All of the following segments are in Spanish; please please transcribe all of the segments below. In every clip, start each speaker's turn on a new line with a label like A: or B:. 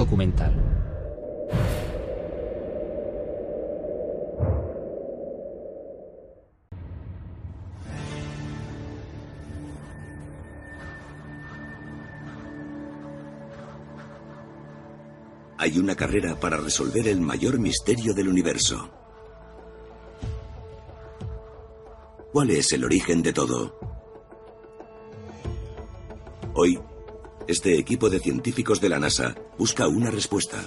A: documental.
B: Hay una carrera para resolver el mayor misterio del universo. ¿Cuál es el origen de todo? Hoy, este equipo de científicos de la NASA busca una respuesta.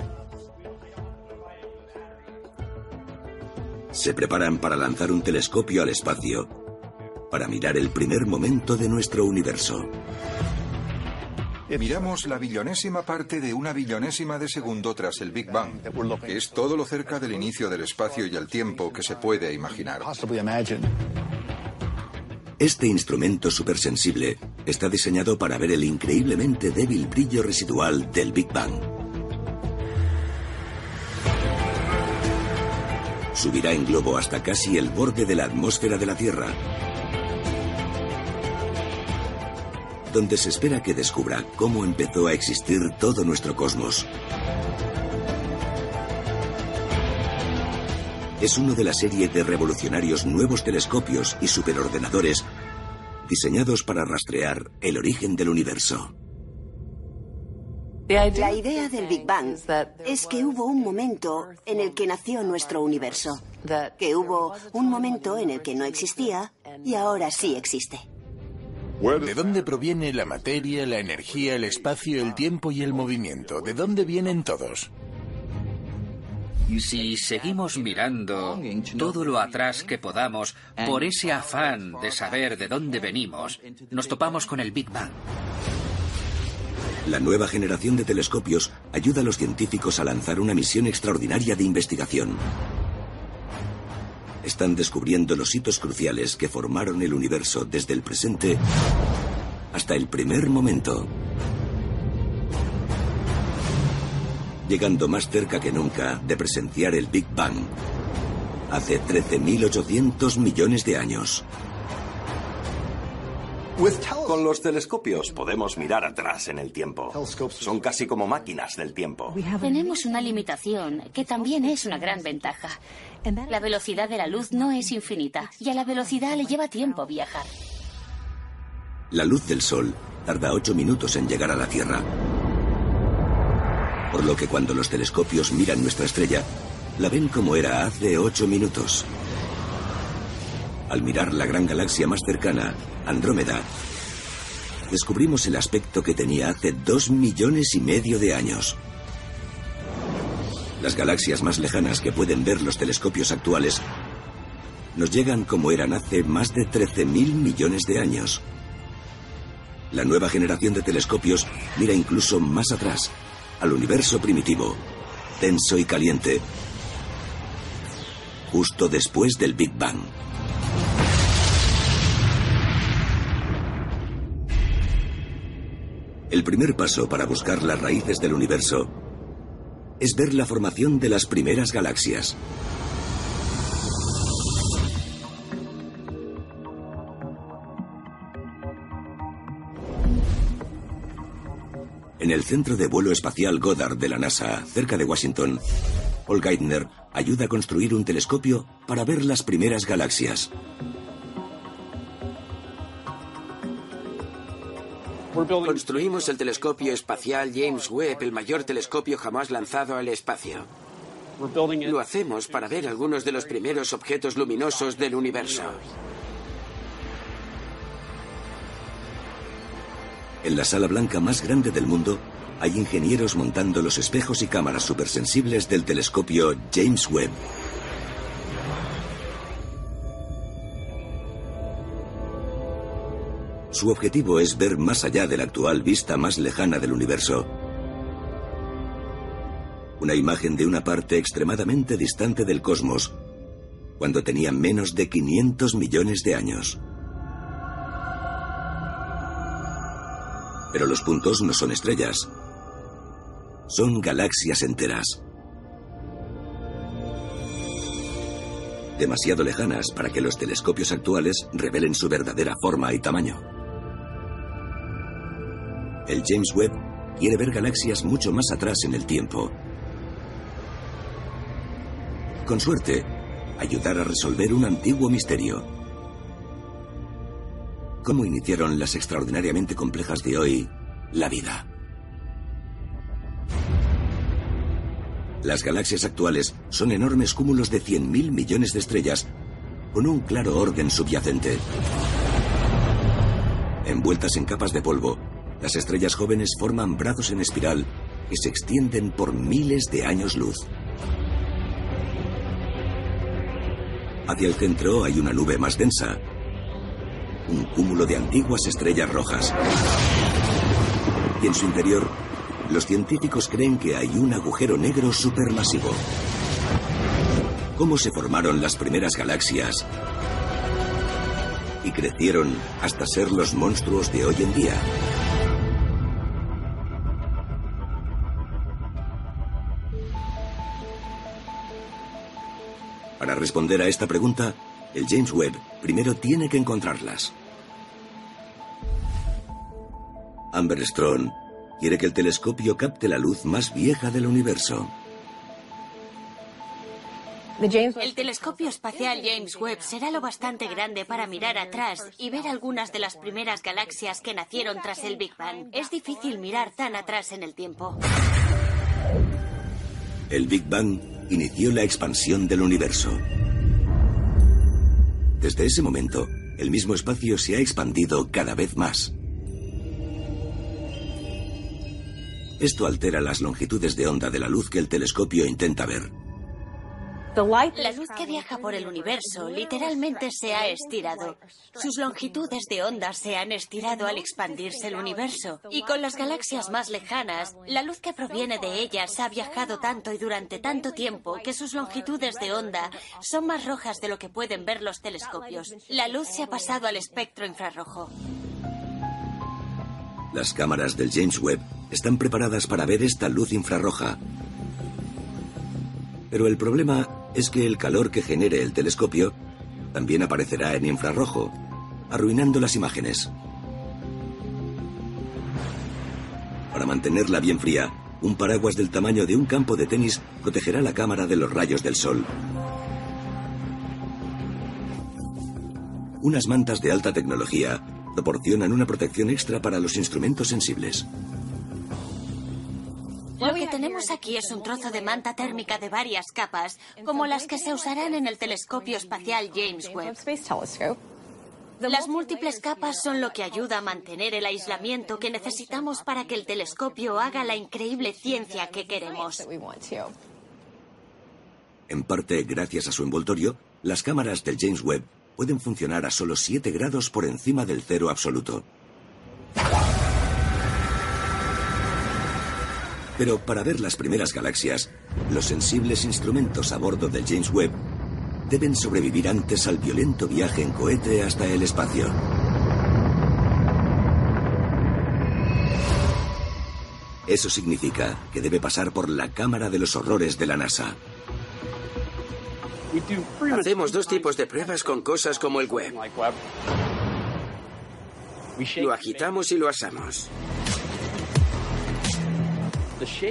B: Se preparan para lanzar un telescopio al espacio para mirar el primer momento de nuestro universo.
C: Miramos la billonésima parte de una billonésima de segundo tras el Big Bang, que es todo lo cerca del inicio del espacio y el tiempo que se puede imaginar.
B: Este instrumento supersensible está diseñado para ver el increíblemente débil brillo residual del Big Bang. Subirá en globo hasta casi el borde de la atmósfera de la Tierra donde se espera que descubra cómo empezó a existir todo nuestro cosmos. Es uno de la serie de revolucionarios nuevos telescopios y superordenadores diseñados para rastrear el origen del universo.
D: La idea del Big Bang es que hubo un momento en el que nació nuestro universo, que hubo un momento en el que no existía y ahora sí existe.
E: ¿De dónde proviene la materia, la energía, el espacio, el tiempo y el movimiento? ¿De dónde vienen todos?
F: Si seguimos mirando todo lo atrás que podamos por ese afán de saber de dónde venimos, nos topamos con el Big Bang.
B: La nueva generación de telescopios ayuda a los científicos a lanzar una misión extraordinaria de investigación están descubriendo los hitos cruciales que formaron el universo desde el presente hasta el primer momento. Llegando más cerca que nunca de presenciar el Big Bang hace 13.800 millones de años.
G: Con los telescopios podemos mirar atrás en el tiempo. Son casi como máquinas del tiempo.
H: Tenemos una limitación que también es una gran ventaja. La velocidad de la luz no es infinita y a la velocidad le lleva tiempo viajar.
B: La luz del Sol tarda ocho minutos en llegar a la Tierra. Por lo que cuando los telescopios miran nuestra estrella, la ven como era hace ocho minutos. Al mirar la gran galaxia más cercana, Andrómeda, descubrimos el aspecto que tenía hace dos millones y medio de años. Las galaxias más lejanas que pueden ver los telescopios actuales nos llegan como eran hace más de 13.000 millones de años. La nueva generación de telescopios mira incluso más atrás, al universo primitivo, denso y caliente, justo después del Big Bang. El primer paso para buscar las raíces del universo es ver la formación de las primeras galaxias. En el centro de vuelo espacial Goddard de la NASA, cerca de Washington, Paul Geithner ayuda a construir un telescopio para ver las primeras galaxias.
I: Construimos el telescopio espacial James Webb, el mayor telescopio jamás lanzado al espacio. Lo hacemos para ver algunos de los primeros objetos luminosos del universo.
B: En la sala blanca más grande del mundo, hay ingenieros montando los espejos y cámaras supersensibles del telescopio James Webb. Su objetivo es ver más allá de la actual vista más lejana del universo. Una imagen de una parte extremadamente distante del cosmos, cuando tenía menos de 500 millones de años. Pero los puntos no son estrellas, son galaxias enteras. Demasiado lejanas para que los telescopios actuales revelen su verdadera forma y tamaño. El James Webb quiere ver galaxias mucho más atrás en el tiempo. Con suerte, ayudar a resolver un antiguo misterio. ¿Cómo iniciaron las extraordinariamente complejas de hoy la vida? Las galaxias actuales son enormes cúmulos de 100.000 millones de estrellas con un claro orden subyacente. Envueltas en capas de polvo, las estrellas jóvenes forman brazos en espiral que se extienden por miles de años luz. Hacia el centro hay una nube más densa, un cúmulo de antiguas estrellas rojas. Y en su interior, los científicos creen que hay un agujero negro supermasivo. ¿Cómo se formaron las primeras galaxias? Y crecieron hasta ser los monstruos de hoy en día. Para responder a esta pregunta, el James Webb primero tiene que encontrarlas. Amber Strong quiere que el telescopio capte la luz más vieja del universo.
J: El telescopio espacial James Webb será lo bastante grande para mirar atrás y ver algunas de las primeras galaxias que nacieron tras el Big Bang. Es difícil mirar tan atrás en el tiempo.
B: El Big Bang inició la expansión del universo. Desde ese momento, el mismo espacio se ha expandido cada vez más. Esto altera las longitudes de onda de la luz que el telescopio intenta ver.
J: La luz que viaja por el universo literalmente se ha estirado. Sus longitudes de onda se han estirado al expandirse el universo. Y con las galaxias más lejanas, la luz que proviene de ellas ha viajado tanto y durante tanto tiempo que sus longitudes de onda son más rojas de lo que pueden ver los telescopios. La luz se ha pasado al espectro infrarrojo.
B: Las cámaras del James Webb están preparadas para ver esta luz infrarroja. Pero el problema es que el calor que genere el telescopio también aparecerá en infrarrojo, arruinando las imágenes. Para mantenerla bien fría, un paraguas del tamaño de un campo de tenis protegerá la cámara de los rayos del sol. Unas mantas de alta tecnología proporcionan una protección extra para los instrumentos sensibles.
J: Lo que tenemos aquí es un trozo de manta térmica de varias capas, como las que se usarán en el telescopio espacial James Webb. Las múltiples capas son lo que ayuda a mantener el aislamiento que necesitamos para que el telescopio haga la increíble ciencia que queremos.
B: En parte, gracias a su envoltorio, las cámaras del James Webb pueden funcionar a solo 7 grados por encima del cero absoluto. Pero para ver las primeras galaxias, los sensibles instrumentos a bordo del James Webb deben sobrevivir antes al violento viaje en cohete hasta el espacio. Eso significa que debe pasar por la Cámara de los Horrores de la NASA.
I: Hacemos dos tipos de pruebas con cosas como el web. Lo agitamos y lo asamos.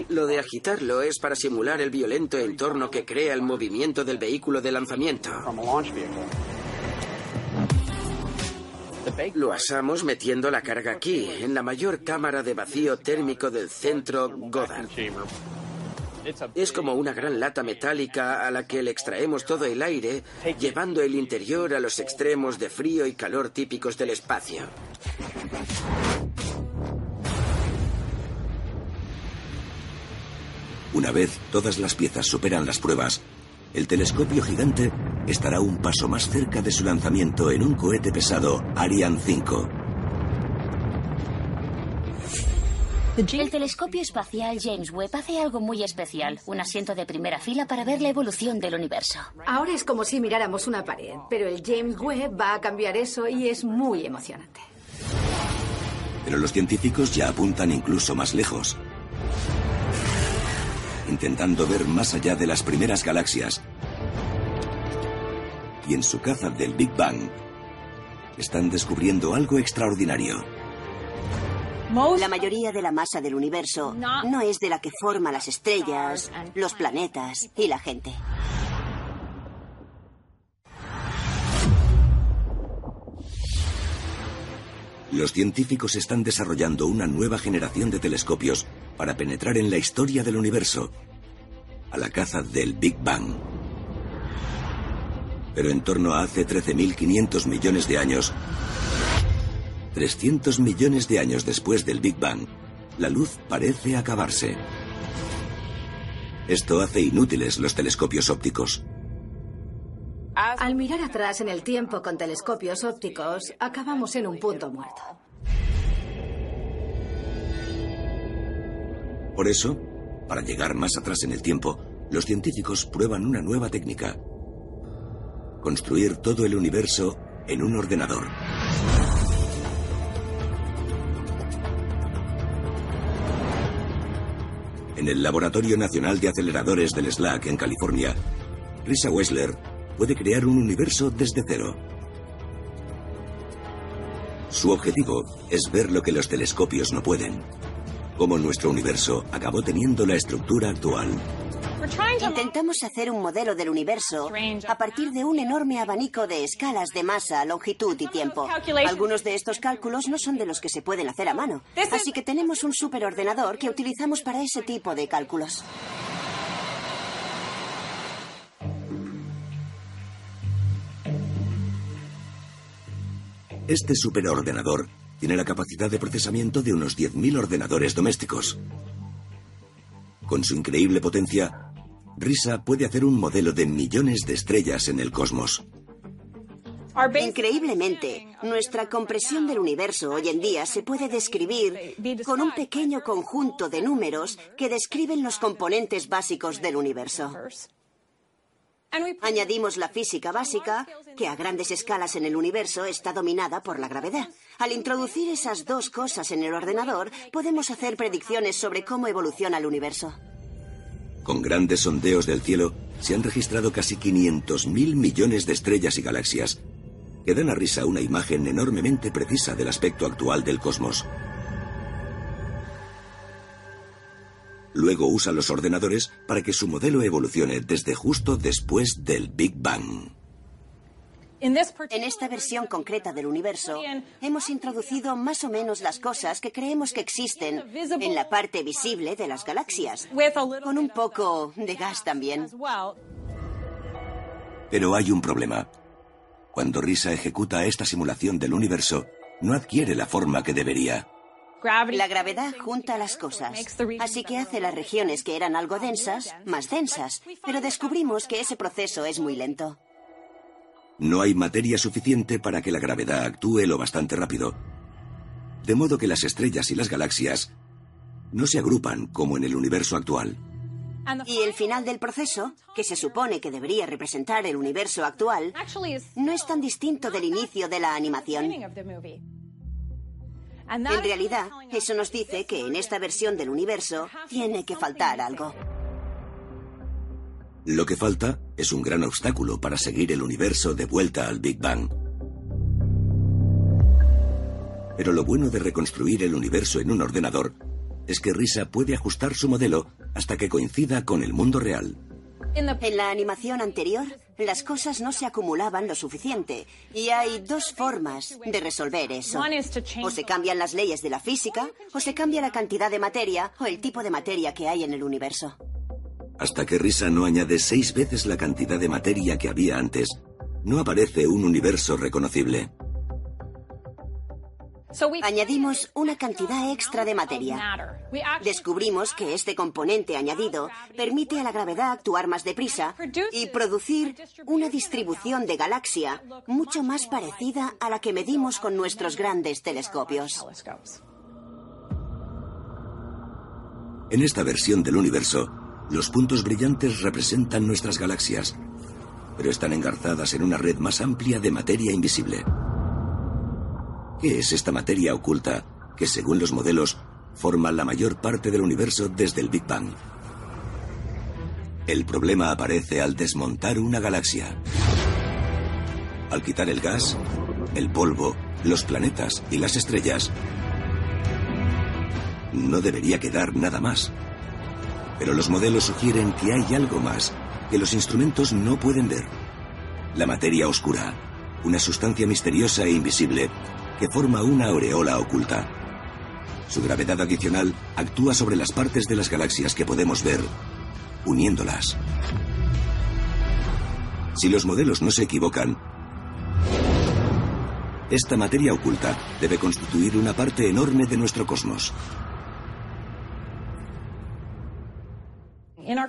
I: Lo de agitarlo es para simular el violento entorno que crea el movimiento del vehículo de lanzamiento. Lo asamos metiendo la carga aquí, en la mayor cámara de vacío térmico del centro Goddard. Es como una gran lata metálica a la que le extraemos todo el aire, llevando el interior a los extremos de frío y calor típicos del espacio.
B: Una vez todas las piezas superan las pruebas, el telescopio gigante estará un paso más cerca de su lanzamiento en un cohete pesado Ariane 5.
J: El telescopio espacial James Webb hace algo muy especial, un asiento de primera fila para ver la evolución del universo.
A: Ahora es como si miráramos una pared, pero el James Webb va a cambiar eso y es muy emocionante.
B: Pero los científicos ya apuntan incluso más lejos intentando ver más allá de las primeras galaxias. Y en su caza del Big Bang, están descubriendo algo extraordinario.
D: La mayoría de la masa del universo no es de la que forma las estrellas, los planetas y la gente.
B: Los científicos están desarrollando una nueva generación de telescopios para penetrar en la historia del universo, a la caza del Big Bang. Pero en torno a hace 13.500 millones de años, 300 millones de años después del Big Bang, la luz parece acabarse. Esto hace inútiles los telescopios ópticos.
A: Al mirar atrás en el tiempo con telescopios ópticos, acabamos en un punto muerto.
B: Por eso, para llegar más atrás en el tiempo, los científicos prueban una nueva técnica. Construir todo el universo en un ordenador. En el Laboratorio Nacional de Aceleradores del SLAC en California, Risa Wessler puede crear un universo desde cero. Su objetivo es ver lo que los telescopios no pueden, cómo nuestro universo acabó teniendo la estructura actual.
D: Intentamos hacer un modelo del universo a partir de un enorme abanico de escalas de masa, longitud y tiempo. Algunos de estos cálculos no son de los que se pueden hacer a mano, así que tenemos un superordenador que utilizamos para ese tipo de cálculos.
B: Este superordenador tiene la capacidad de procesamiento de unos 10.000 ordenadores domésticos. Con su increíble potencia, Risa puede hacer un modelo de millones de estrellas en el cosmos.
D: Increíblemente, nuestra compresión del universo hoy en día se puede describir con un pequeño conjunto de números que describen los componentes básicos del universo. Añadimos la física básica, que a grandes escalas en el universo está dominada por la gravedad. Al introducir esas dos cosas en el ordenador, podemos hacer predicciones sobre cómo evoluciona el universo.
B: Con grandes sondeos del cielo, se han registrado casi 500.000 millones de estrellas y galaxias, que dan a Risa una imagen enormemente precisa del aspecto actual del cosmos. Luego usa los ordenadores para que su modelo evolucione desde justo después del Big Bang.
D: En esta versión concreta del universo, hemos introducido más o menos las cosas que creemos que existen en la parte visible de las galaxias, con un poco de gas también.
B: Pero hay un problema. Cuando Risa ejecuta esta simulación del universo, no adquiere la forma que debería.
D: La gravedad junta las cosas, así que hace las regiones que eran algo densas más densas, pero descubrimos que ese proceso es muy lento.
B: No hay materia suficiente para que la gravedad actúe lo bastante rápido. De modo que las estrellas y las galaxias no se agrupan como en el universo actual.
D: Y el final del proceso, que se supone que debería representar el universo actual, no es tan distinto del inicio de la animación. En realidad, eso nos dice que en esta versión del universo tiene que faltar algo.
B: Lo que falta es un gran obstáculo para seguir el universo de vuelta al Big Bang. Pero lo bueno de reconstruir el universo en un ordenador es que Risa puede ajustar su modelo hasta que coincida con el mundo real.
D: En la animación anterior, las cosas no se acumulaban lo suficiente y hay dos formas de resolver eso. O se cambian las leyes de la física, o se cambia la cantidad de materia o el tipo de materia que hay en el universo.
B: Hasta que Risa no añade seis veces la cantidad de materia que había antes, no aparece un universo reconocible.
D: Añadimos una cantidad extra de materia. Descubrimos que este componente añadido permite a la gravedad actuar más deprisa y producir una distribución de galaxia mucho más parecida a la que medimos con nuestros grandes telescopios.
B: En esta versión del universo, los puntos brillantes representan nuestras galaxias, pero están engarzadas en una red más amplia de materia invisible. ¿Qué es esta materia oculta que, según los modelos, forma la mayor parte del universo desde el Big Bang? El problema aparece al desmontar una galaxia. Al quitar el gas, el polvo, los planetas y las estrellas, no debería quedar nada más. Pero los modelos sugieren que hay algo más que los instrumentos no pueden ver. La materia oscura, una sustancia misteriosa e invisible que forma una aureola oculta. Su gravedad adicional actúa sobre las partes de las galaxias que podemos ver, uniéndolas. Si los modelos no se equivocan, esta materia oculta debe constituir una parte enorme de nuestro cosmos.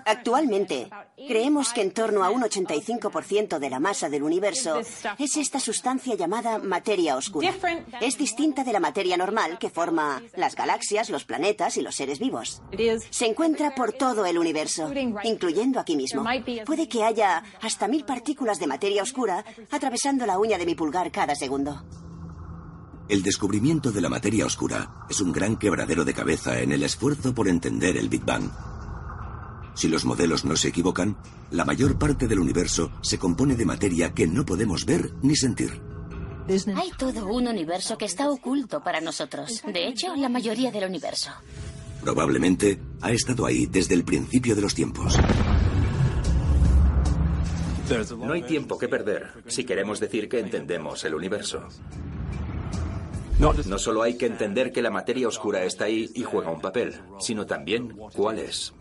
D: Actualmente, creemos que en torno a un 85% de la masa del universo es esta sustancia llamada materia oscura. Es distinta de la materia normal que forma las galaxias, los planetas y los seres vivos. Se encuentra por todo el universo, incluyendo aquí mismo. Puede que haya hasta mil partículas de materia oscura atravesando la uña de mi pulgar cada segundo.
B: El descubrimiento de la materia oscura es un gran quebradero de cabeza en el esfuerzo por entender el Big Bang. Si los modelos no se equivocan, la mayor parte del universo se compone de materia que no podemos ver ni sentir.
H: Hay todo un universo que está oculto para nosotros. De hecho, la mayoría del universo.
B: Probablemente ha estado ahí desde el principio de los tiempos.
K: No hay tiempo que perder si queremos decir que entendemos el universo. No solo hay que entender que la materia oscura está ahí y juega un papel, sino también cuál es.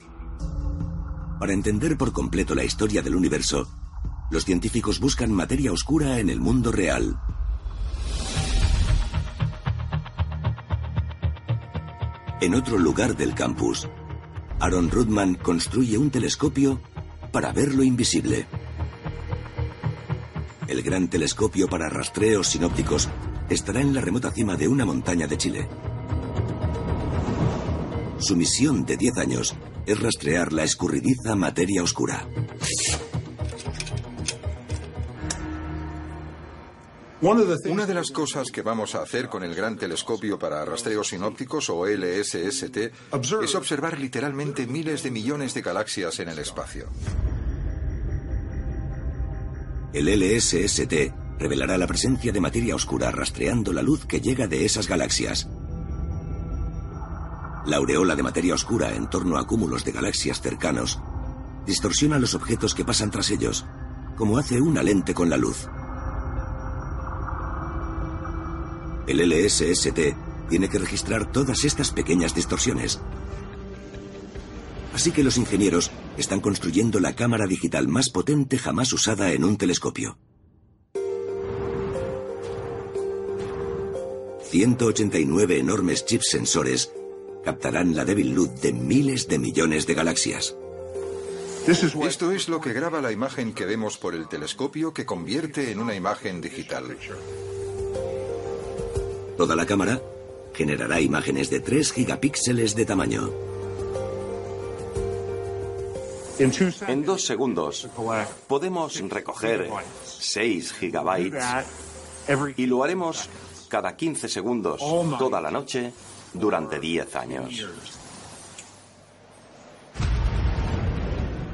B: Para entender por completo la historia del universo, los científicos buscan materia oscura en el mundo real. En otro lugar del campus, Aaron Rudman construye un telescopio para ver lo invisible. El gran telescopio para rastreos sinópticos estará en la remota cima de una montaña de Chile. Su misión de 10 años es rastrear la escurridiza materia oscura.
C: Una de las cosas que vamos a hacer con el Gran Telescopio para Rastreos Sinópticos o LSST es observar literalmente miles de millones de galaxias en el espacio.
B: El LSST revelará la presencia de materia oscura rastreando la luz que llega de esas galaxias. La aureola de materia oscura en torno a cúmulos de galaxias cercanos distorsiona los objetos que pasan tras ellos, como hace una lente con la luz. El LSST tiene que registrar todas estas pequeñas distorsiones. Así que los ingenieros están construyendo la cámara digital más potente jamás usada en un telescopio. 189 enormes chips sensores captarán la débil luz de miles de millones de galaxias.
C: Esto es lo que graba la imagen que vemos por el telescopio que convierte en una imagen digital.
B: Toda la cámara generará imágenes de 3 gigapíxeles de tamaño.
G: En dos segundos podemos recoger 6 gigabytes y lo haremos cada 15 segundos toda la noche durante 10 años.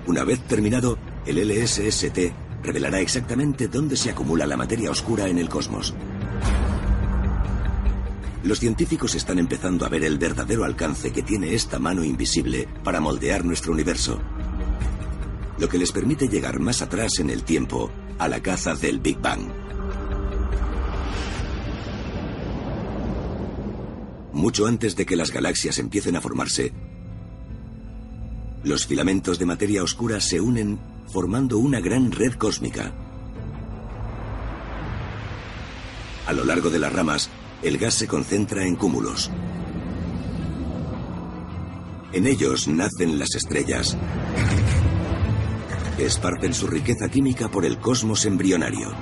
B: Una vez terminado, el LSST revelará exactamente dónde se acumula la materia oscura en el cosmos. Los científicos están empezando a ver el verdadero alcance que tiene esta mano invisible para moldear nuestro universo, lo que les permite llegar más atrás en el tiempo a la caza del Big Bang. Mucho antes de que las galaxias empiecen a formarse, los filamentos de materia oscura se unen formando una gran red cósmica. A lo largo de las ramas, el gas se concentra en cúmulos. En ellos nacen las estrellas, esparcen su riqueza química por el cosmos embrionario.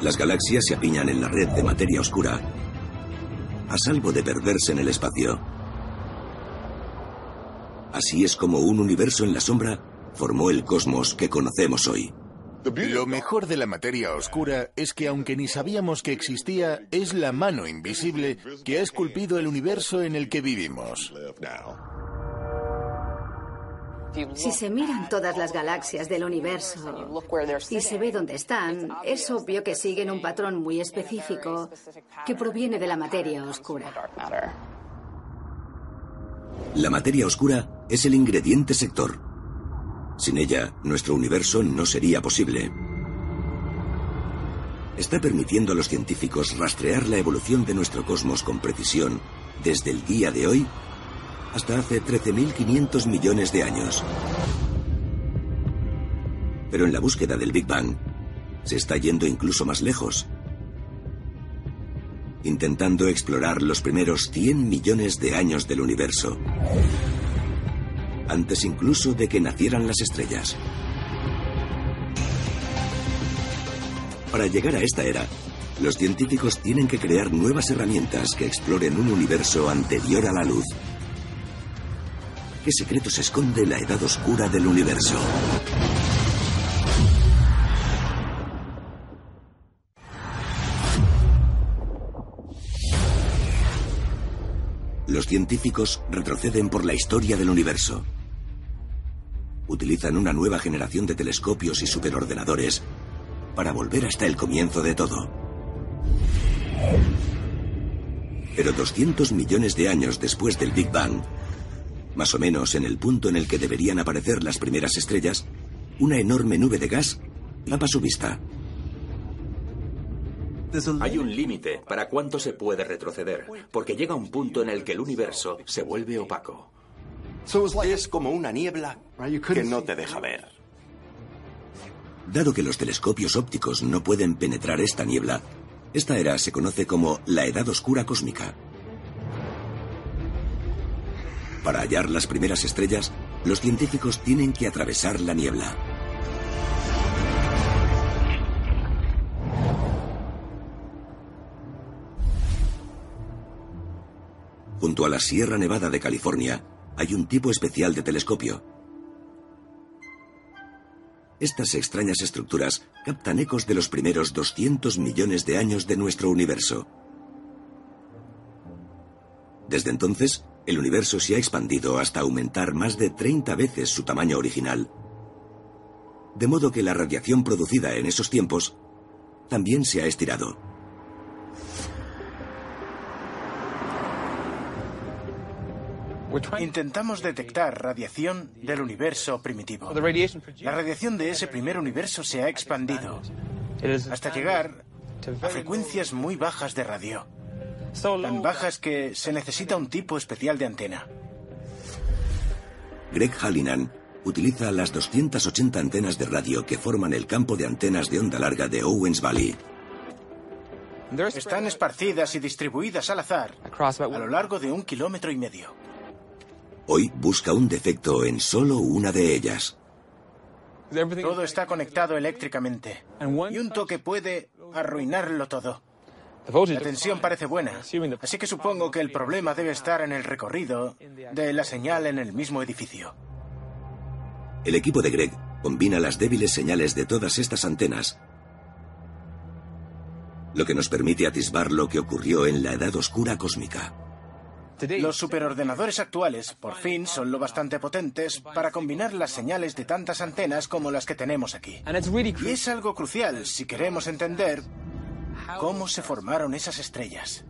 B: Las galaxias se apiñan en la red de materia oscura, a salvo de perderse en el espacio. Así es como un universo en la sombra formó el cosmos que conocemos hoy.
E: Lo mejor de la materia oscura es que aunque ni sabíamos que existía, es la mano invisible que ha esculpido el universo en el que vivimos.
A: Si se miran todas las galaxias del universo y se ve dónde están, es obvio que siguen un patrón muy específico que proviene de la materia oscura.
B: La materia oscura es el ingrediente sector. Sin ella, nuestro universo no sería posible. Está permitiendo a los científicos rastrear la evolución de nuestro cosmos con precisión desde el día de hoy hasta hace 13.500 millones de años. Pero en la búsqueda del Big Bang, se está yendo incluso más lejos, intentando explorar los primeros 100 millones de años del universo, antes incluso de que nacieran las estrellas. Para llegar a esta era, los científicos tienen que crear nuevas herramientas que exploren un universo anterior a la luz. ¿Qué secretos esconde la edad oscura del universo? Los científicos retroceden por la historia del universo. Utilizan una nueva generación de telescopios y superordenadores para volver hasta el comienzo de todo. Pero 200 millones de años después del Big Bang, más o menos en el punto en el que deberían aparecer las primeras estrellas, una enorme nube de gas tapa su vista.
K: Hay un límite para cuánto se puede retroceder, porque llega un punto en el que el universo se vuelve opaco.
G: Es como una niebla que no te deja ver.
B: Dado que los telescopios ópticos no pueden penetrar esta niebla, esta era se conoce como la Edad Oscura Cósmica. Para hallar las primeras estrellas, los científicos tienen que atravesar la niebla. Junto a la Sierra Nevada de California hay un tipo especial de telescopio. Estas extrañas estructuras captan ecos de los primeros 200 millones de años de nuestro universo. Desde entonces, el universo se ha expandido hasta aumentar más de 30 veces su tamaño original. De modo que la radiación producida en esos tiempos también se ha estirado.
L: Intentamos detectar radiación del universo primitivo. La radiación de ese primer universo se ha expandido hasta llegar a frecuencias muy bajas de radio tan bajas que se necesita un tipo especial de antena.
B: Greg Hallinan utiliza las 280 antenas de radio que forman el campo de antenas de onda larga de Owens Valley.
L: Están esparcidas y distribuidas al azar a lo largo de un kilómetro y medio.
B: Hoy busca un defecto en solo una de ellas.
L: Todo está conectado eléctricamente y un toque puede arruinarlo todo. La tensión parece buena, así que supongo que el problema debe estar en el recorrido de la señal en el mismo edificio.
B: El equipo de Greg combina las débiles señales de todas estas antenas, lo que nos permite atisbar lo que ocurrió en la edad oscura cósmica.
L: Los superordenadores actuales, por fin, son lo bastante potentes para combinar las señales de tantas antenas como las que tenemos aquí. Y es algo crucial si queremos entender cómo se formaron esas estrellas.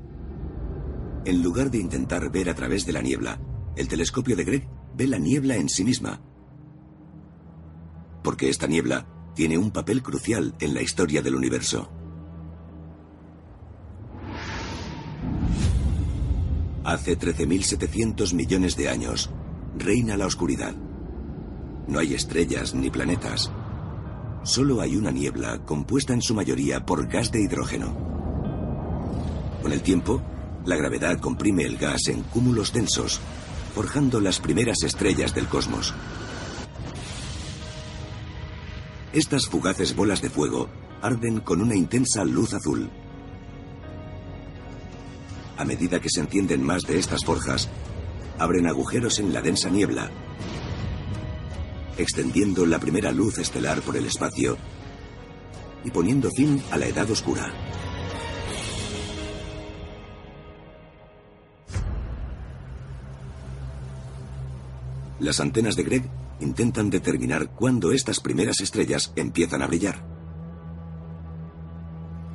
B: En lugar de intentar ver a través de la niebla, el telescopio de Greg ve la niebla en sí misma. Porque esta niebla tiene un papel crucial en la historia del universo. Hace 13.700 millones de años, reina la oscuridad. No hay estrellas ni planetas, solo hay una niebla compuesta en su mayoría por gas de hidrógeno. Con el tiempo, la gravedad comprime el gas en cúmulos densos, forjando las primeras estrellas del cosmos. Estas fugaces bolas de fuego arden con una intensa luz azul. A medida que se encienden más de estas forjas, abren agujeros en la densa niebla, extendiendo la primera luz estelar por el espacio y poniendo fin a la Edad Oscura. Las antenas de Greg intentan determinar cuándo estas primeras estrellas empiezan a brillar.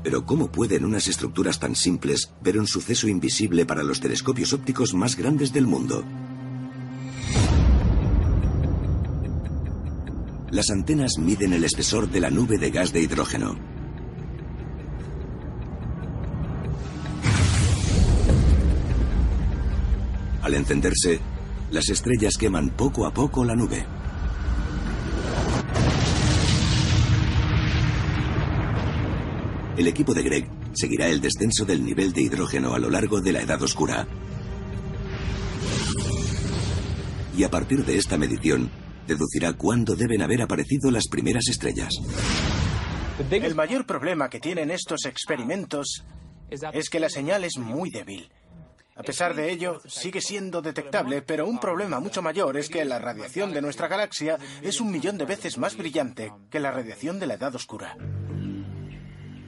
B: Pero ¿cómo pueden unas estructuras tan simples ver un suceso invisible para los telescopios ópticos más grandes del mundo? Las antenas miden el espesor de la nube de gas de hidrógeno. Al encenderse, las estrellas queman poco a poco la nube. El equipo de Greg seguirá el descenso del nivel de hidrógeno a lo largo de la edad oscura. Y a partir de esta medición, deducirá cuándo deben haber aparecido las primeras estrellas.
L: El mayor problema que tienen estos experimentos es que la señal es muy débil. A pesar de ello, sigue siendo detectable, pero un problema mucho mayor es que la radiación de nuestra galaxia es un millón de veces más brillante que la radiación de la edad oscura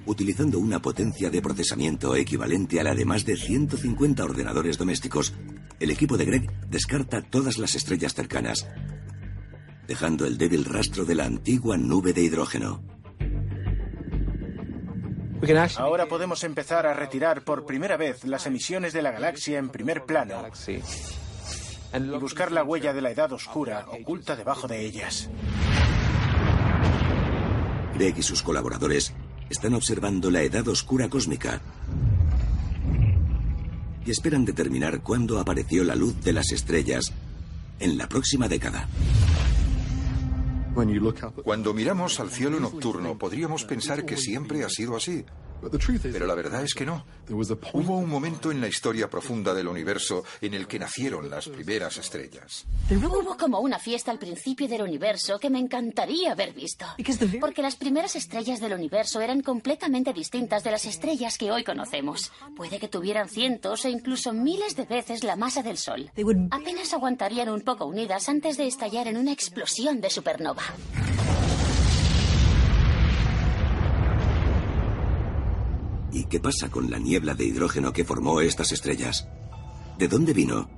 B: utilizando una potencia de procesamiento equivalente a la de más de 150 ordenadores domésticos, el equipo de Greg descarta todas las estrellas cercanas, dejando el débil rastro de la antigua nube de hidrógeno.
L: Ahora podemos empezar a retirar por primera vez las emisiones de la galaxia en primer plano y buscar la huella de la edad oscura oculta debajo de ellas.
B: Greg y sus colaboradores están observando la edad oscura cósmica y esperan determinar cuándo apareció la luz de las estrellas en la próxima década.
C: Cuando miramos al cielo nocturno, podríamos pensar que siempre ha sido así. Pero la verdad es que no. Hubo un momento en la historia profunda del universo en el que nacieron las primeras estrellas.
H: Hubo como una fiesta al principio del universo que me encantaría haber visto. Porque las primeras estrellas del universo eran completamente distintas de las estrellas que hoy conocemos. Puede que tuvieran cientos e incluso miles de veces la masa del Sol. Apenas aguantarían un poco unidas antes de estallar en una explosión de supernova.
B: Qué pasa con la niebla de hidrógeno que formó estas estrellas? ¿De dónde vino?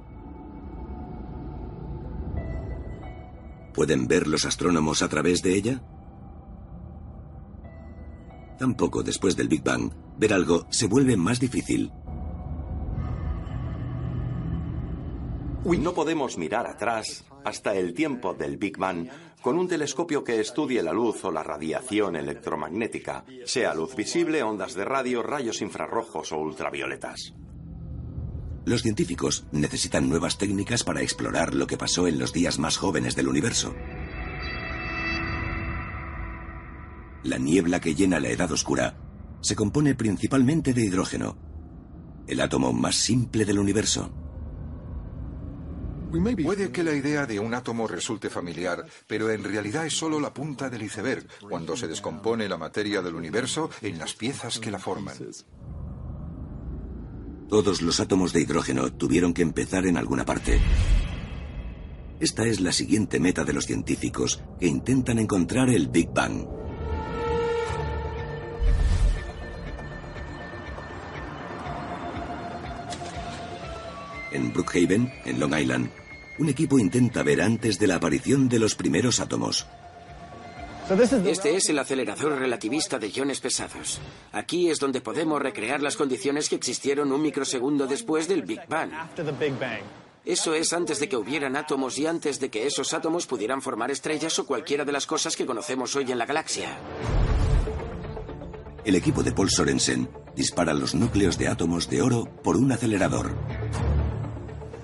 B: ¿Pueden ver los astrónomos a través de ella? Tampoco después del Big Bang, ver algo se vuelve más difícil.
G: No podemos mirar atrás hasta el tiempo del Big Bang con un telescopio que estudie la luz o la radiación electromagnética, sea luz visible, ondas de radio, rayos infrarrojos o ultravioletas.
B: Los científicos necesitan nuevas técnicas para explorar lo que pasó en los días más jóvenes del universo. La niebla que llena la edad oscura se compone principalmente de hidrógeno, el átomo más simple del universo.
C: Puede que la idea de un átomo resulte familiar, pero en realidad es solo la punta del iceberg cuando se descompone la materia del universo en las piezas que la forman.
B: Todos los átomos de hidrógeno tuvieron que empezar en alguna parte. Esta es la siguiente meta de los científicos que intentan encontrar el Big Bang. En Brookhaven, en Long Island, un equipo intenta ver antes de la aparición de los primeros átomos.
I: Este es el acelerador relativista de iones pesados. Aquí es donde podemos recrear las condiciones que existieron un microsegundo después del Big Bang. Eso es antes de que hubieran átomos y antes de que esos átomos pudieran formar estrellas o cualquiera de las cosas que conocemos hoy en la galaxia.
B: El equipo de Paul Sorensen dispara los núcleos de átomos de oro por un acelerador.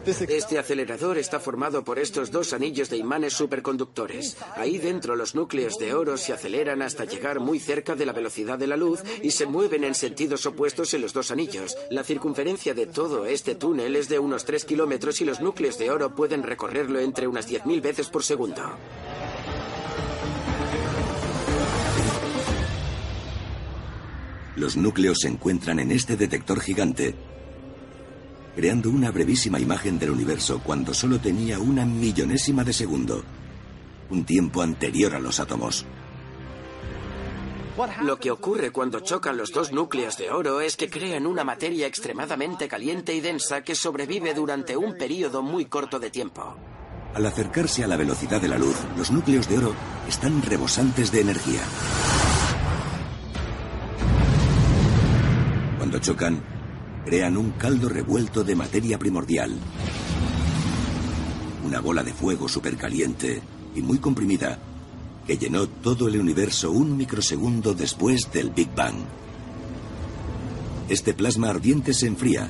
I: Este acelerador está formado por estos dos anillos de imanes superconductores. Ahí dentro los núcleos de oro se aceleran hasta llegar muy cerca de la velocidad de la luz y se mueven en sentidos opuestos en los dos anillos. La circunferencia de todo este túnel es de unos 3 kilómetros y los núcleos de oro pueden recorrerlo entre unas 10.000 veces por segundo.
B: Los núcleos se encuentran en este detector gigante creando una brevísima imagen del universo cuando solo tenía una millonésima de segundo, un tiempo anterior a los átomos.
I: Lo que ocurre cuando chocan los dos núcleos de oro es que crean una materia extremadamente caliente y densa que sobrevive durante un periodo muy corto de tiempo.
B: Al acercarse a la velocidad de la luz, los núcleos de oro están rebosantes de energía. Cuando chocan, crean un caldo revuelto de materia primordial. Una bola de fuego supercaliente y muy comprimida que llenó todo el universo un microsegundo después del Big Bang. Este plasma ardiente se enfría,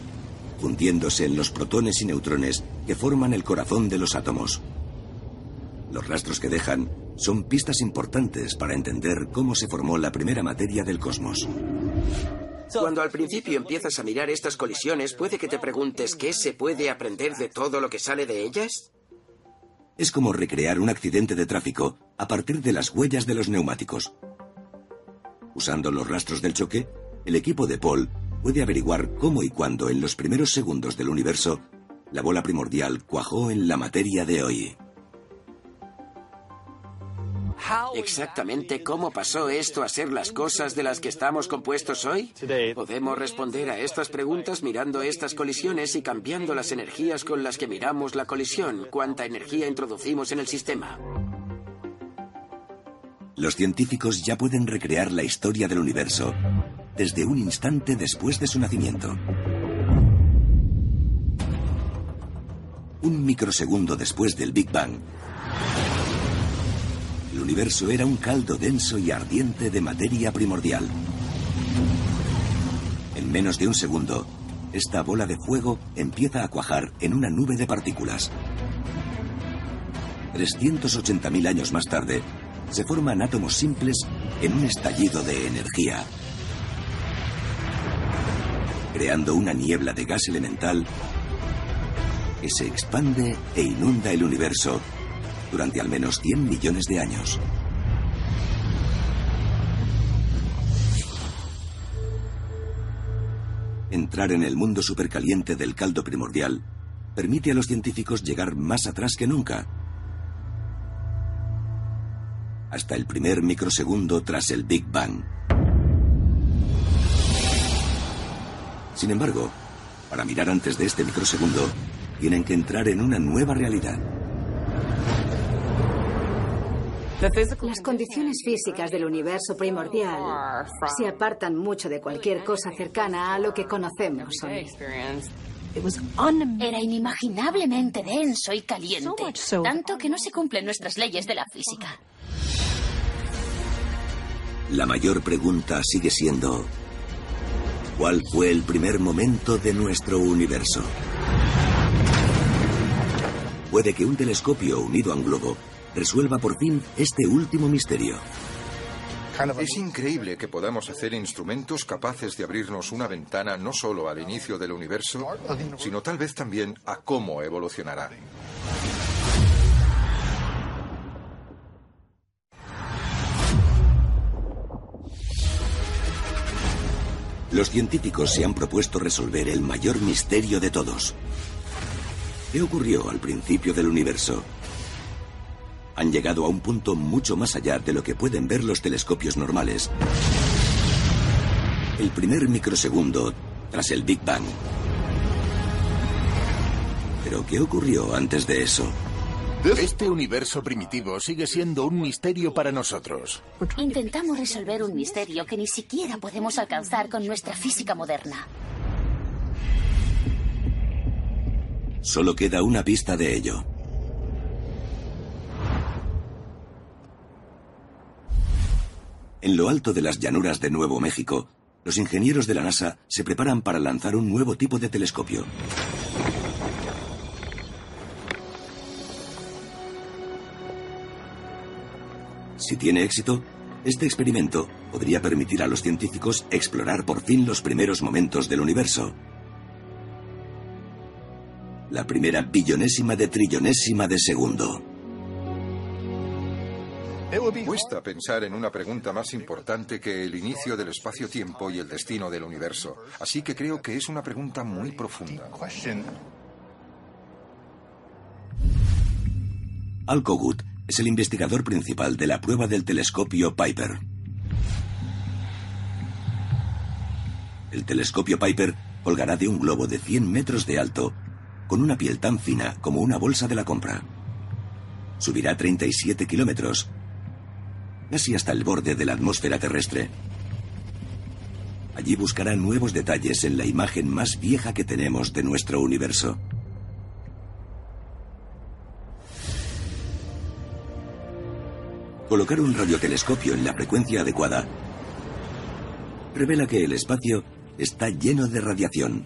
B: fundiéndose en los protones y neutrones que forman el corazón de los átomos. Los rastros que dejan son pistas importantes para entender cómo se formó la primera materia del cosmos.
I: Cuando al principio empiezas a mirar estas colisiones, puede que te preguntes qué se puede aprender de todo lo que sale de ellas.
B: Es como recrear un accidente de tráfico a partir de las huellas de los neumáticos. Usando los rastros del choque, el equipo de Paul puede averiguar cómo y cuándo en los primeros segundos del universo la bola primordial cuajó en la materia de hoy.
I: Exactamente cómo pasó esto a ser las cosas de las que estamos compuestos hoy. Podemos responder a estas preguntas mirando estas colisiones y cambiando las energías con las que miramos la colisión, cuánta energía introducimos en el sistema.
B: Los científicos ya pueden recrear la historia del universo desde un instante después de su nacimiento. Un microsegundo después del Big Bang, el universo era un caldo denso y ardiente de materia primordial. En menos de un segundo, esta bola de fuego empieza a cuajar en una nube de partículas. 380.000 años más tarde, se forman átomos simples en un estallido de energía, creando una niebla de gas elemental que se expande e inunda el universo durante al menos 100 millones de años. Entrar en el mundo supercaliente del caldo primordial permite a los científicos llegar más atrás que nunca. Hasta el primer microsegundo tras el Big Bang. Sin embargo, para mirar antes de este microsegundo, tienen que entrar en una nueva realidad.
A: Las condiciones físicas del universo primordial se apartan mucho de cualquier cosa cercana a lo que conocemos hoy.
H: Era inimaginablemente denso y caliente, tanto que no se cumplen nuestras leyes de la física.
B: La mayor pregunta sigue siendo, ¿cuál fue el primer momento de nuestro universo? Puede que un telescopio unido a un globo resuelva por fin este último misterio.
C: Es increíble que podamos hacer instrumentos capaces de abrirnos una ventana no solo al inicio del universo, sino tal vez también a cómo evolucionará.
B: Los científicos se han propuesto resolver el mayor misterio de todos. ¿Qué ocurrió al principio del universo? Han llegado a un punto mucho más allá de lo que pueden ver los telescopios normales. El primer microsegundo tras el Big Bang. Pero ¿qué ocurrió antes de eso?
E: Este universo primitivo sigue siendo un misterio para nosotros.
H: Intentamos resolver un misterio que ni siquiera podemos alcanzar con nuestra física moderna.
B: Solo queda una pista de ello. En lo alto de las llanuras de Nuevo México, los ingenieros de la NASA se preparan para lanzar un nuevo tipo de telescopio. Si tiene éxito, este experimento podría permitir a los científicos explorar por fin los primeros momentos del universo. La primera billonésima de trillonésima de segundo.
C: Cuesta pensar en una pregunta más importante que el inicio del espacio-tiempo y el destino del universo. Así que creo que es una pregunta muy profunda.
B: Al Kogut es el investigador principal de la prueba del telescopio Piper. El telescopio Piper colgará de un globo de 100 metros de alto con una piel tan fina como una bolsa de la compra. Subirá 37 kilómetros, casi hasta el borde de la atmósfera terrestre. Allí buscará nuevos detalles en la imagen más vieja que tenemos de nuestro universo. Colocar un radiotelescopio en la frecuencia adecuada revela que el espacio está lleno de radiación.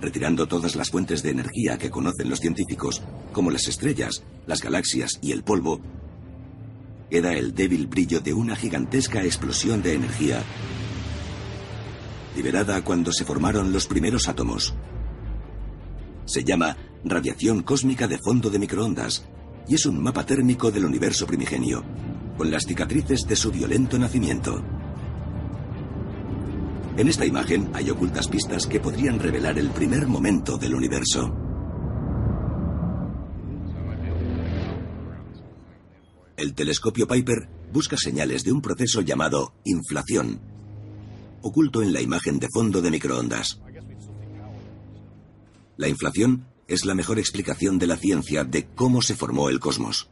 B: Retirando todas las fuentes de energía que conocen los científicos, como las estrellas, las galaxias y el polvo, queda el débil brillo de una gigantesca explosión de energía liberada cuando se formaron los primeros átomos. Se llama radiación cósmica de fondo de microondas y es un mapa térmico del universo primigenio, con las cicatrices de su violento nacimiento. En esta imagen hay ocultas pistas que podrían revelar el primer momento del universo. El telescopio Piper busca señales de un proceso llamado inflación, oculto en la imagen de fondo de microondas. La inflación es la mejor explicación de la ciencia de cómo se formó el cosmos.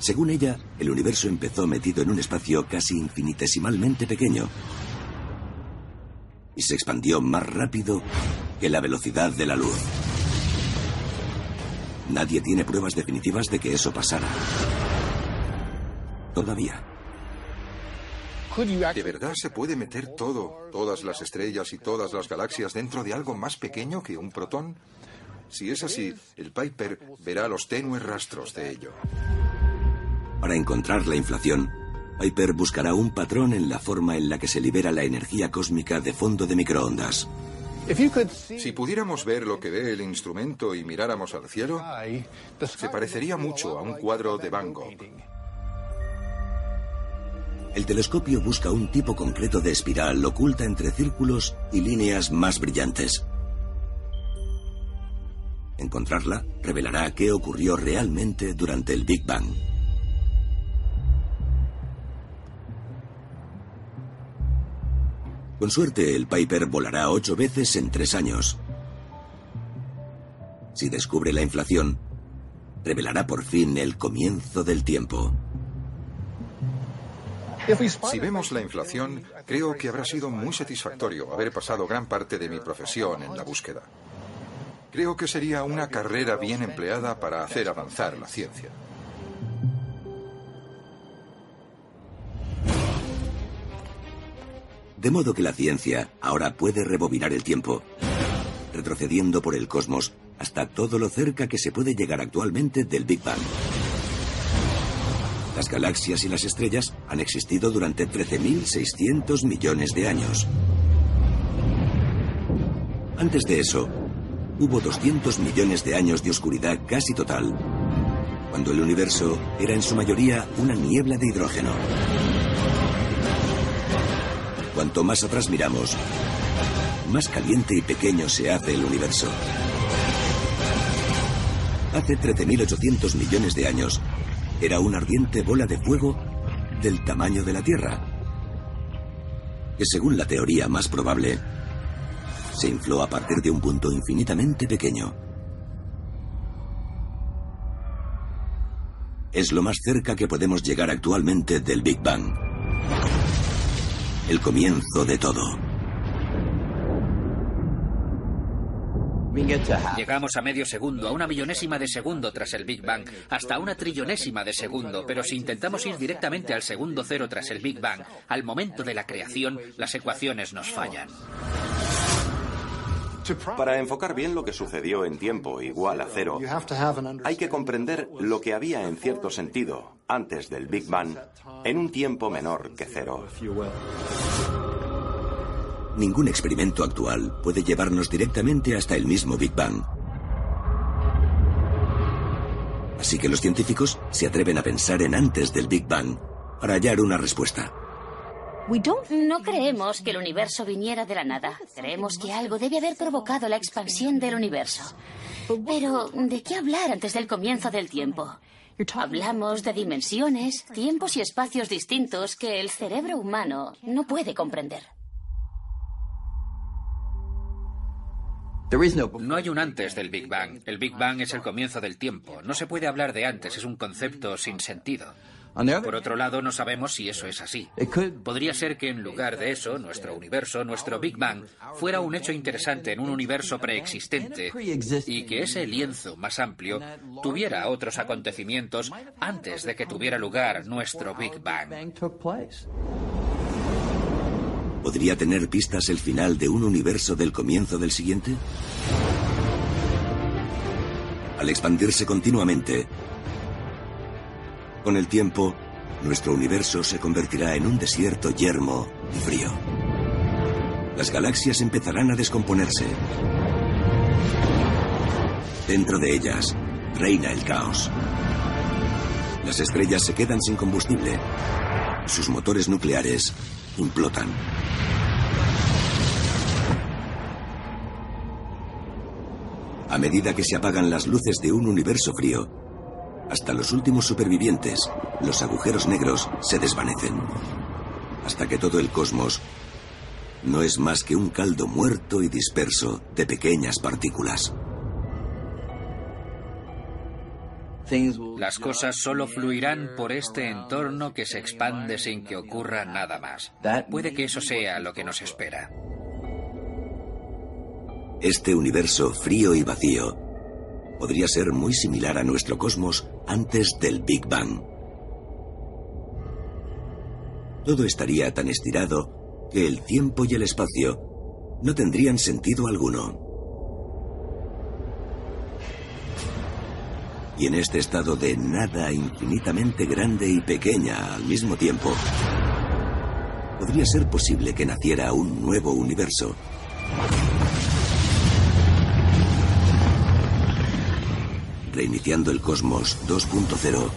B: Según ella, el universo empezó metido en un espacio casi infinitesimalmente pequeño y se expandió más rápido que la velocidad de la luz. Nadie tiene pruebas definitivas de que eso pasara. Todavía.
C: ¿De verdad se puede meter todo, todas las estrellas y todas las galaxias dentro de algo más pequeño que un protón? Si es así, el Piper verá los tenues rastros de ello.
B: Para encontrar la inflación, Piper buscará un patrón en la forma en la que se libera la energía cósmica de fondo de microondas.
C: Si pudiéramos ver lo que ve el instrumento y miráramos al cielo, se parecería mucho a un cuadro de Van Gogh.
B: El telescopio busca un tipo concreto de espiral oculta entre círculos y líneas más brillantes. Encontrarla revelará qué ocurrió realmente durante el Big Bang. Con suerte, el Piper volará ocho veces en tres años. Si descubre la inflación, revelará por fin el comienzo del tiempo.
C: Si vemos la inflación, creo que habrá sido muy satisfactorio haber pasado gran parte de mi profesión en la búsqueda. Creo que sería una carrera bien empleada para hacer avanzar la ciencia.
B: De modo que la ciencia ahora puede rebobinar el tiempo, retrocediendo por el cosmos hasta todo lo cerca que se puede llegar actualmente del Big Bang. Las galaxias y las estrellas han existido durante 13.600 millones de años. Antes de eso, hubo 200 millones de años de oscuridad casi total, cuando el universo era en su mayoría una niebla de hidrógeno. Cuanto más atrás miramos, más caliente y pequeño se hace el universo. Hace 13.800 millones de años, era una ardiente bola de fuego del tamaño de la Tierra, que según la teoría más probable, se infló a partir de un punto infinitamente pequeño. Es lo más cerca que podemos llegar actualmente del Big Bang. El comienzo de todo.
F: Llegamos a medio segundo, a una millonésima de segundo tras el Big Bang, hasta una trillonésima de segundo, pero si intentamos ir directamente al segundo cero tras el Big Bang, al momento de la creación, las ecuaciones nos fallan.
G: Para enfocar bien lo que sucedió en tiempo igual a cero, hay que comprender lo que había en cierto sentido antes del Big Bang en un tiempo menor que cero.
B: Ningún experimento actual puede llevarnos directamente hasta el mismo Big Bang. Así que los científicos se atreven a pensar en antes del Big Bang para hallar una respuesta.
H: No creemos que el universo viniera de la nada. Creemos que algo debe haber provocado la expansión del universo. Pero, ¿de qué hablar antes del comienzo del tiempo? Hablamos de dimensiones, tiempos y espacios distintos que el cerebro humano no puede comprender.
F: No hay un antes del Big Bang. El Big Bang es el comienzo del tiempo. No se puede hablar de antes, es un concepto sin sentido. Por otro lado, no sabemos si eso es así. Podría ser que en lugar de eso, nuestro universo, nuestro Big Bang, fuera un hecho interesante en un universo preexistente y que ese lienzo más amplio tuviera otros acontecimientos antes de que tuviera lugar nuestro Big Bang.
B: ¿Podría tener pistas el final de un universo del comienzo del siguiente? Al expandirse continuamente, con el tiempo, nuestro universo se convertirá en un desierto yermo y frío. Las galaxias empezarán a descomponerse. Dentro de ellas reina el caos. Las estrellas se quedan sin combustible. Sus motores nucleares implotan. A medida que se apagan las luces de un universo frío, hasta los últimos supervivientes, los agujeros negros se desvanecen. Hasta que todo el cosmos no es más que un caldo muerto y disperso de pequeñas partículas.
F: Las cosas solo fluirán por este entorno que se expande sin que ocurra nada más. Puede que eso sea lo que nos espera.
B: Este universo frío y vacío podría ser muy similar a nuestro cosmos antes del Big Bang. Todo estaría tan estirado que el tiempo y el espacio no tendrían sentido alguno. Y en este estado de nada infinitamente grande y pequeña al mismo tiempo, podría ser posible que naciera un nuevo universo. Reiniciando el cosmos 2.0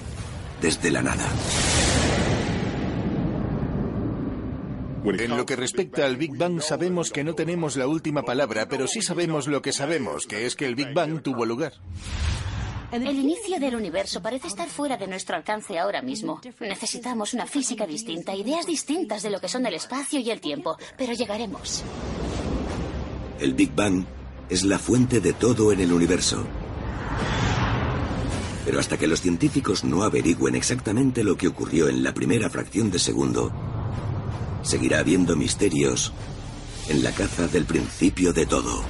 B: desde la nada.
E: En lo que respecta al Big Bang sabemos que no tenemos la última palabra, pero sí sabemos lo que sabemos, que es que el Big Bang tuvo lugar.
H: El inicio del universo parece estar fuera de nuestro alcance ahora mismo. Necesitamos una física distinta, ideas distintas de lo que son el espacio y el tiempo, pero llegaremos.
B: El Big Bang es la fuente de todo en el universo. Pero hasta que los científicos no averigüen exactamente lo que ocurrió en la primera fracción de segundo, seguirá habiendo misterios en la caza del principio de todo.